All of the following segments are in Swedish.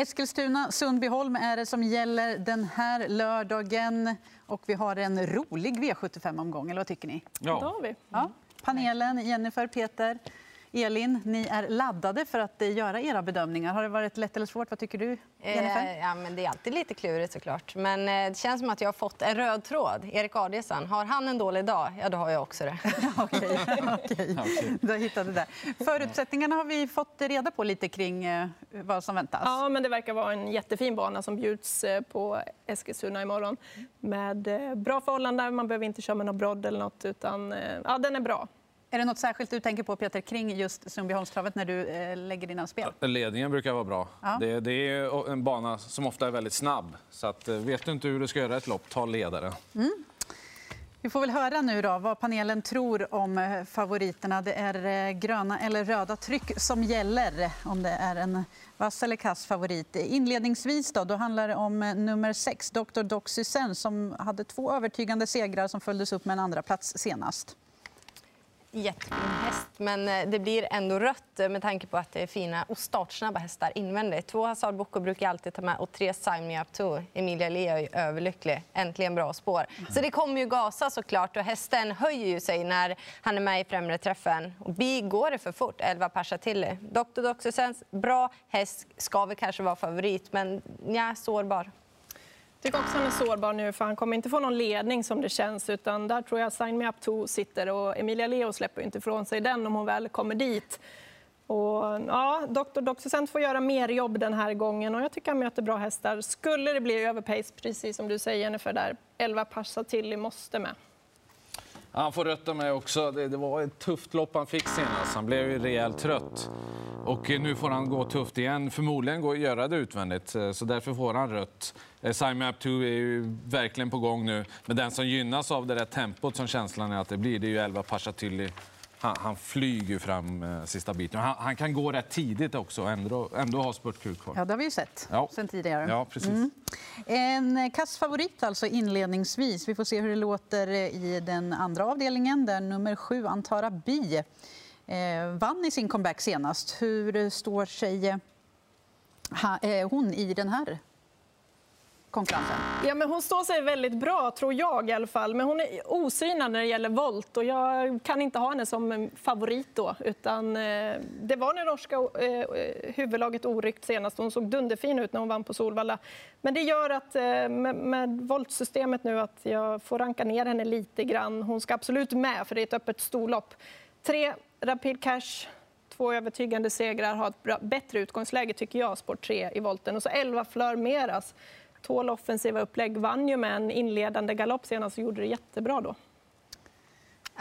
Eskilstuna, Sundbyholm är det som gäller den här lördagen. Och vi har en rolig V75-omgång, eller vad tycker ni? Ja. Det har vi. Ja. Panelen, Jennifer, Peter, Elin, ni är laddade för att eh, göra era bedömningar. Har det varit lätt eller svårt? Vad tycker du, Jennifer? Eh, ja, men det är alltid lite klurigt såklart. Men eh, det känns som att jag har fått en röd tråd. Erik Adielsson, har han en dålig dag, ja då har jag också det. Okej, okay, okay. du har hittat det där. Förutsättningarna har vi fått reda på lite kring eh, vad som väntas. Ja, men det verkar vara en jättefin bana som bjuds eh, på Eskilstuna imorgon. Med eh, bra förhållanden, man behöver inte köra med något brodd eller något, utan ja, den är bra. Är det något särskilt du tänker på Peter, kring just Sundbyholmstravet när du eh, lägger dina spel? Ledningen brukar vara bra. Ja. Det, det, är en bana som ofta är väldigt snabb. Så att, eh, vet du inte hur du ska göra ett lopp, ta ledare. Mm. Vi får väl höra nu då vad panelen tror om eh, favoriterna. Det är gröna eller röda tryck som gäller om det är en vass eller kass favorit. Inledningsvis då, då handlar det om nummer 6, Dr. Doxysen som hade två övertygande segrar som följdes upp med en andra plats senast jättefin häst, men eh, det blir ändå rött eh, med tanke på att det är fina och startsnabba hästar invändigt. Två Hazard Boko brukar jag alltid ta med och tre Sign Me Up To. Emilia Lea är överlycklig. Äntligen bra spår. Så det kommer ju gasa såklart och hästen höjer ju sig när han är med i främre träffen. Och bi går det för fort, 11 Pasha Tilly. Dr. Doxysens, bra häst, ska väl kanske vara favorit, men ja, sårbar. Jag tycker också han är sårbar nu, för han kommer inte få någon ledning som det känns. Utan där tror jag Sign Me Up 2 sitter och Emilia Leo släpper inte ifrån sig den om hon väl kommer dit. Och, ja, Dr. Doxysent får göra mer jobb den här gången och jag tycker han möter bra hästar. Skulle det bli överpace, precis som du säger Jennifer, där 11 Pasha Tilly måste med. Han får rötta med också. Det, det, var ett tufft lopp han fick senast. Han blev ju rejält trött. Och nu får han gå tufft igen. Förmodligen gå och göra det utvändigt, så därför får han rött. Eh, Sign Up 2 är ju verkligen på gång nu. Men den som gynnas av det där tempot som känslan är att det blir, det är ju 11 Pashatylli. Han, han flyger fram eh, sista biten. Han, han, kan gå rätt tidigt också och ändå, ändå ha spurtkrut kvar. Ja, det har vi ju sett ja. sen tidigare. Ja, precis. Mm. En kass favorit alltså inledningsvis. Vi får se hur det låter i den andra avdelningen där nummer sju, Antara Bi, eh, Eh, vann i sin comeback senast. Hur står sig eh, eh, hon i den här konkurrensen? Ja, men hon står sig väldigt bra, tror jag i alla fall. Men hon är osynad när det gäller volt och jag kan inte ha henne som eh, favorit då. Utan, eh, det var det norska eh, huvudlaget oryckt senast. Hon såg dunderfin ut när hon vann på Solvalla. Men det gör att eh, med, med voltsystemet nu att jag får ranka ner henne lite grann. Hon ska absolut med, för det är ett öppet storlopp. Tre, Rapid Cash två övertygande segrar, har ett bra, bättre utgångsläge tycker jag, sport 3 i volten. Och så 11 Flör Meras tål offensiva upplägg. Vann ju med en inledande galopp senast och gjorde det jättebra då.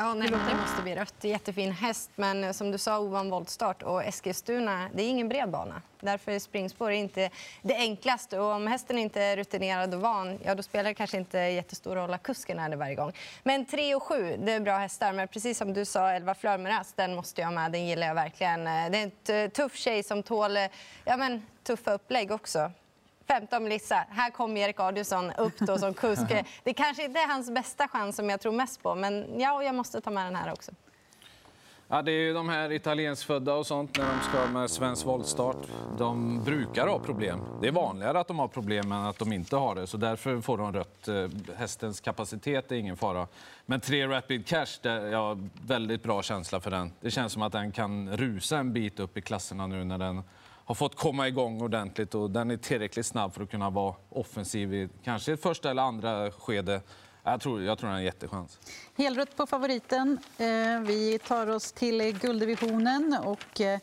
Ja, nej, det måste bli rött. Jättefin häst, men som du sa, ovan voltstart. Och Eskilstuna, det är ingen bred bana. Därför är springspår inte det enklaste. Och om hästen inte är rutinerad och van, ja, då spelar det kanske inte jättestor roll att kusken är det varje gång. Men 3 och 7, det är bra hästar. Men precis som du sa, 11 Flörmeras, den måste jag med. Den gillar jag verkligen. Det är en tuff tjej som tål ja, men, tuffa upplägg också. 15 Melissa, här kommer Erik Adielsson upp då som kusk. Det kanske inte är hans bästa chans som jag tror mest på, men ja, jag måste ta med den här också. Ja, det är ju de här italiensfödda och sånt när de ska med svensk voltstart. De brukar ha problem. Det är vanligare att de har problem än att de inte har det, så därför får de rött. Eh, hästens kapacitet är ingen fara. Men tre Rapid Cash, det, ja, väldigt bra känsla för den. Det känns som att den kan rusa en bit upp i klasserna nu när den har fått komma igång ordentligt och den är tillräckligt snabb för att kunna vara offensiv i kanske första eller andra skede. Jag tror, jag tror den har en jättechans. Helrött på favoriten. Eh, vi tar oss till gulddivisionen. Och eh,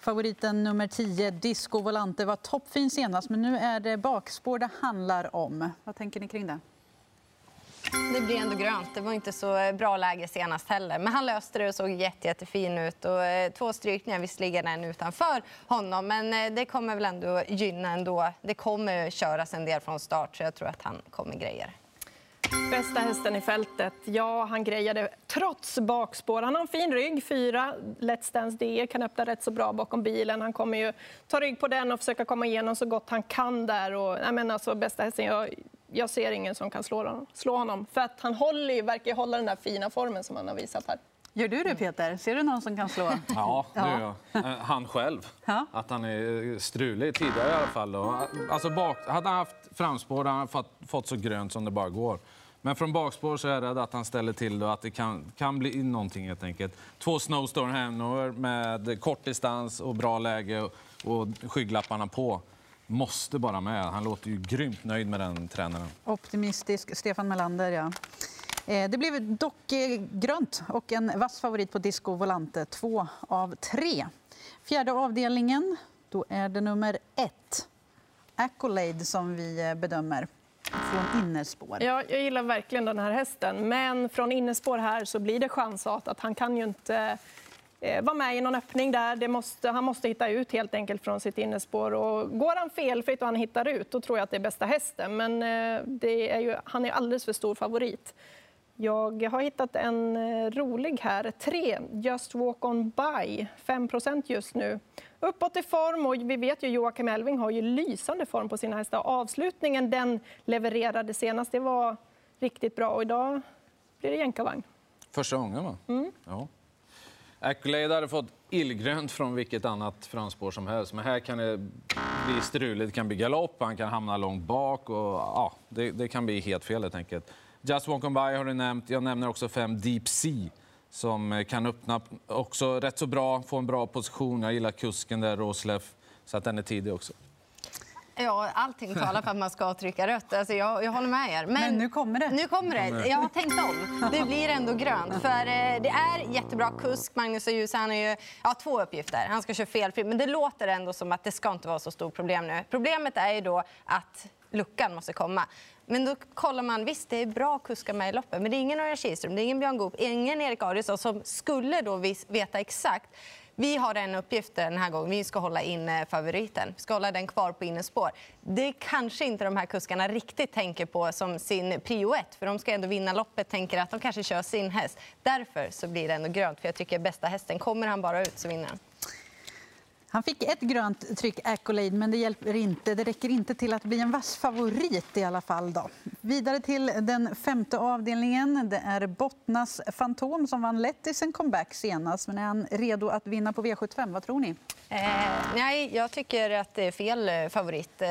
favoriten nummer 10, Disco Volante, var toppfin senast. Men nu är det bakspår det handlar om. Vad tänker ni kring det? Det blir ändå grönt. Det var inte så eh, bra läge senast heller. Men han löste det och såg jätte, jättefin ut. Och, eh, två strykningar, visserligen en utanför honom. Men eh, det kommer väl ändå gynna ändå. Det kommer köras en del från start så jag tror att han kommer grejer. Bästa hästen i fältet. Ja, han grejade trots bakspår. Han har en fin rygg, fyra. Let's Dance DE kan öppna rätt så bra bakom bilen. Han kommer ju ta rygg på den och försöka komma igenom så gott han kan där. Och, jag menar, alltså, bästa hästen, jag, jag ser ingen som kan slå honom. Slå honom för att han håller, verkar hålla den där fina formen som han har visat här. Gör du det, Peter? Ser du någon som kan slå? Ja, det gör jag. Eh, Han själv. Att han är strulig tidigare i alla fall. Då. Alltså bak, hade han haft framspår hade han fått, fått så grönt som det bara går. Men från bakspår så är jag rädd att han ställer till det och att det kan, kan bli någonting helt enkelt. Två Snowstorm Hanover med kort distans och bra läge och, och skygglapparna på. Måste bara med. Han låter ju grymt nöjd med den tränaren. Optimistisk Stefan Melander, ja. Eh, Det blev dock eh, grönt och en vass favorit på Disco Volante, två av tre. Fjärde avdelningen, då är det nummer ett. Accolade som vi eh, bedömer från innerspår. Ja, jag gillar verkligen den här hästen, men från innespår här så blir det chansat att han kan ju inte vara med i någon öppning där. Måste, han måste hitta ut helt enkelt från sitt innespår. Och går han felfritt och han hittar ut, då tror jag att det är bästa hästen. Men eh, det är ju, han är alldeles för stor favorit. Jag har hittat en eh, rolig här. 3, Just Walk On By, 5% just nu. Uppåt i form och vi vet ju Joakim Elving har ju lysande form på sina hästar. Avslutningen den levererade senast, det var riktigt bra och idag blir det jänkarvagn. Första gången, va? Ja. Accolade hade fått illgrönt från vilket annat framspår som helst. Men här kan det bli struligt. Det kan bli galopp, han kan hamna långt bak. Och, ja, det, det kan bli helt fel helt enkelt. Just Walk On By har du nämnt. Jag nämner också fem Deep Sea som eh, kan öppna också rätt så bra, få en bra position. Jag gillar kusken där, Rosleff, så att den är tidig också. Ja, allting talar för att man ska trycka rött. Alltså jag, jag håller med er. Men nu kommer det. Nu kommer det. Jag har tänkt om. Det blir ändå grönt. För eh, det är jättebra kusk. Magnus och Ljus, han har ju ja, två uppgifter. Han ska köra felfritt. Men det låter ändå som att det ska inte vara så stort problem nu. Problemet är ju då att luckan måste komma. Men då kollar man, visst det är bra kuskar med i loppet, men det är ingen Örjan Kihlström, det är ingen Björn Goop, ingen Erik Adielsson som skulle då veta exakt vi har en uppgift den här gången. Vi ska hålla in eh, favoriten. Vi ska hålla den kvar på innerspår. Det kanske inte de här kuskarna riktigt tänker på som sin prio ett. För de ska ändå vinna loppet, tänker att de kanske kör sin häst. Därför så blir det ändå grönt. För jag tycker bästa hästen, kommer han bara ut så vinner han. Han fick ett grönt tryck Accolade, men det hjälper inte. Det räcker inte till att bli en vass favorit i alla fall. Då. Vidare till den femte avdelningen. Det är Bottnas Fantom som vann lätt i sin comeback senast. Men är han redo att vinna på V75? Vad tror ni? Eh, nej, jag tycker att det är fel eh, favorit. Eh,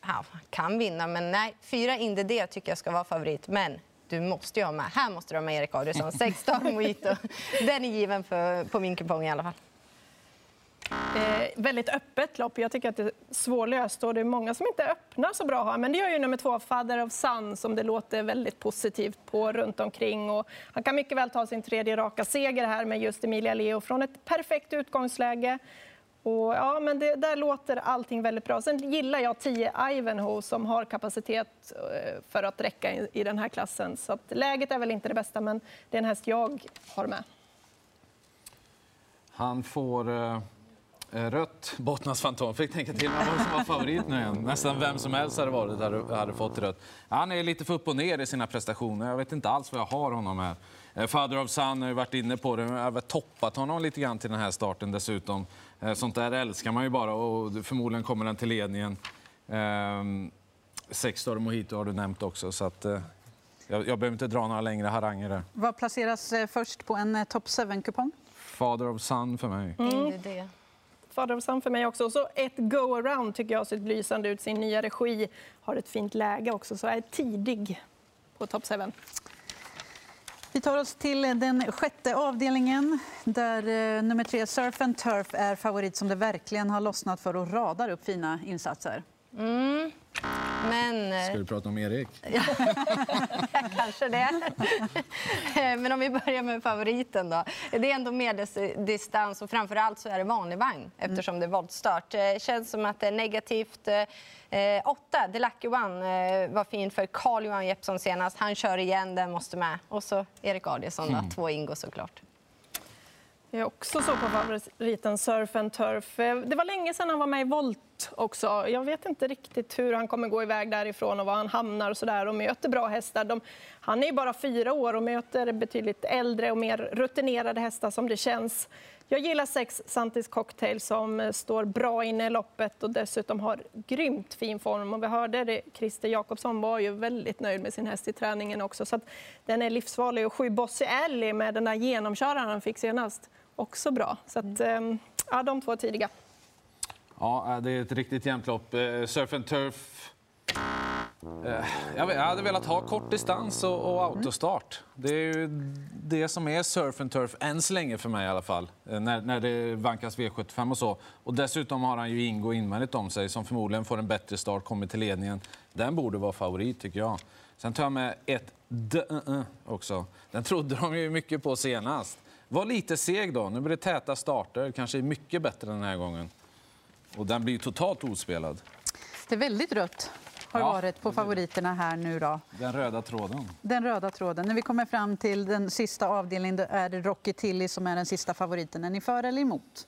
ja, kan vinna, men nej. Fyra Inde D tycker jag ska vara favorit. Men du måste ju ha med. Här måste du ha med Erik Adielsson. Sex Mojito. Den är given för, på min kupong i alla fall. Eh, väldigt öppet lopp. Jag tycker att det är svårlöst och det är många som inte öppnar så bra här. Men det gör ju nummer två, Father of Sun, som det låter väldigt positivt på runt omkring. Och han kan mycket väl ta sin tredje raka seger här med just Emilia Leo från ett perfekt utgångsläge. Och ja, men det, där låter allting väldigt bra. Sen gillar jag 10 Ivanhoe som har kapacitet eh, för att räcka i, i den här klassen. Så att läget är väl inte det bästa, men det är en häst jag har med. Han får eh, rött. Bottnas Fantom fick tänka till. Han var som var favorit nu igen. Nästan vem som helst hade varit hade, hade fått rött. Han är lite för upp och ner i sina prestationer. Jag vet inte alls vad jag har honom här. Eh, Father of Sun har ju varit inne på det. Jag har väl toppat honom lite grann till den här starten dessutom. Eh, sånt där älskar man ju bara och förmodligen kommer den till ledningen. Eh, Sex Star Mojito har du nämnt också. Så att, eh, jag, jag behöver inte dra några längre haranger där. Vad placeras eh, först på en eh, top 7-kupong? Father of Sun för mig. Mm. Det. Fader of Sun för mig också. Och så ett go-around tycker jag ser lysande ut. Sin nya regi har ett fint läge också, så är tidig på top 7. Vi tar oss till den sjätte avdelningen där eh, nummer tre, Surf and Turf, är favorit som det verkligen har lossnat för och radar upp fina insatser. Mm. Men... eh, Ska du prata om Erik? Kanske det. Men om vi börjar med favoriten då. Det är ändå medeldistans och framförallt så är det vanlig vagn eftersom det är voltstart. Det känns som att det är negativt. Eh, åtta, The Lucky One, eh, var fin för Carl Johan Jeppsson senast. Han kör igen, den måste med. Och så Erik Adielsson då, två Ingo såklart. Jag är också så på favoriten Surf and Turf. Eh, Det var länge sedan han var med i Volt också. Jag vet inte riktigt hur han kommer gå iväg därifrån och var han hamnar och så där och möter bra hästar. De, han är ju bara fyra år och möter betydligt äldre och mer rutinerade hästar som det känns. Jag gillar sex Santis Cocktail som eh, står bra inne i loppet och dessutom har grymt fin form. Och vi hörde det, Christer Jakobsson var ju väldigt nöjd med sin häst i träningen också. Så den är livsfarlig. Och sju Bossy Ellie med den där genomköraren han fick senast, också bra. Så att, ehm, ja, de två tidiga. Ja, eh, det är ett riktigt jämnt lopp. Eh, surf and turf eh, jag hade velat ha kort distans och, autostart. Det är ju det som är surf and turf, än så länge för mig i alla fall, när, när det vankas V75 och så. Och dessutom har han ju Ingo invändigt om sig som förmodligen får en bättre start, kommer till ledningen. Den borde vara favorit tycker jag. Sen tar jag med ett d också. Den trodde de ju mycket på senast. Var lite seg då. Nu blir det täta starter, kanske mycket bättre den här gången. Och den blir totalt ospelad. Det är väldigt rött har ja. varit på favoriterna här nu då. Den röda tråden. Den röda tråden. När vi kommer fram till den sista avdelningen är det Rocky Tilly som är den sista favoriten. Är ni för eller emot?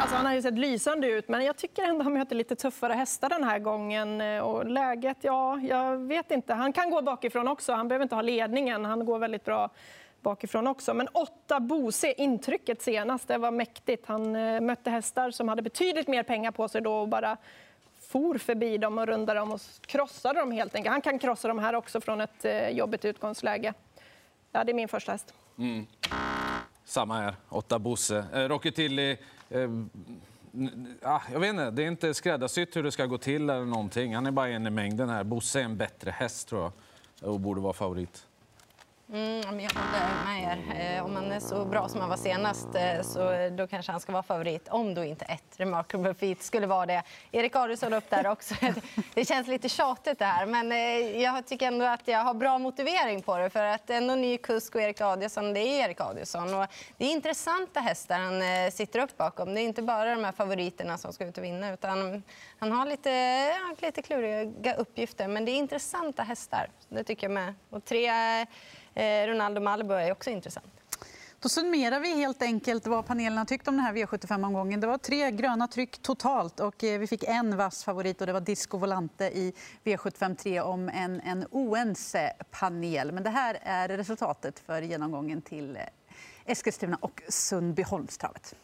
Alltså, han har ju sett lysande ut, men jag tycker ändå han möter lite tuffare hästar den här gången. Och läget, ja, jag vet inte. Han kan gå bakifrån också. Han behöver inte ha ledningen. Han går väldigt bra bakifrån också. Men åtta Bose, intrycket senast, det var mäktigt. Han eh, mötte hästar som hade betydligt mer pengar på sig då och bara for förbi dem och rundade dem och krossade dem helt enkelt. Han kan krossa dem här också från ett eh, jobbigt utgångsläge. Ja, det är min första häst. Mm. Samma här, åtta Bosse. Eh, Rocky Tilly, eh, ah, jag vet inte, det är inte skräddarsytt hur det ska gå till eller någonting. Han är bara en i mängden här. Bosse är en bättre häst tror jag och borde vara favorit. Mm, jag håller med er. Eh, om han är så bra som han var senast eh, så då kanske han ska vara favorit. Om då inte ett Remarkable feat skulle vara det. Erik Adielsson upp där också. Det känns lite tjatigt det här men eh, jag tycker ändå att jag har bra motivering på det för att ändå ny kusk och Erik Adielsson, det är Erik Adielsson. Och det är intressanta hästar han sitter upp bakom. Det är inte bara de här favoriterna som ska ut och vinna utan han har lite, lite kluriga uppgifter men det är intressanta hästar. Det tycker jag med. Och tre Eh, Ronaldo Malbo är också intressant. Då summerar vi helt enkelt vad panelen har tyckt om den här V75-omgången. Det var tre gröna tryck totalt och eh, vi fick en vass favorit och det var Disco Volante i V75 3 om en, en oense panel. Men det här är resultatet för genomgången till eh, Eskilstuna och Sundbyholmstravet.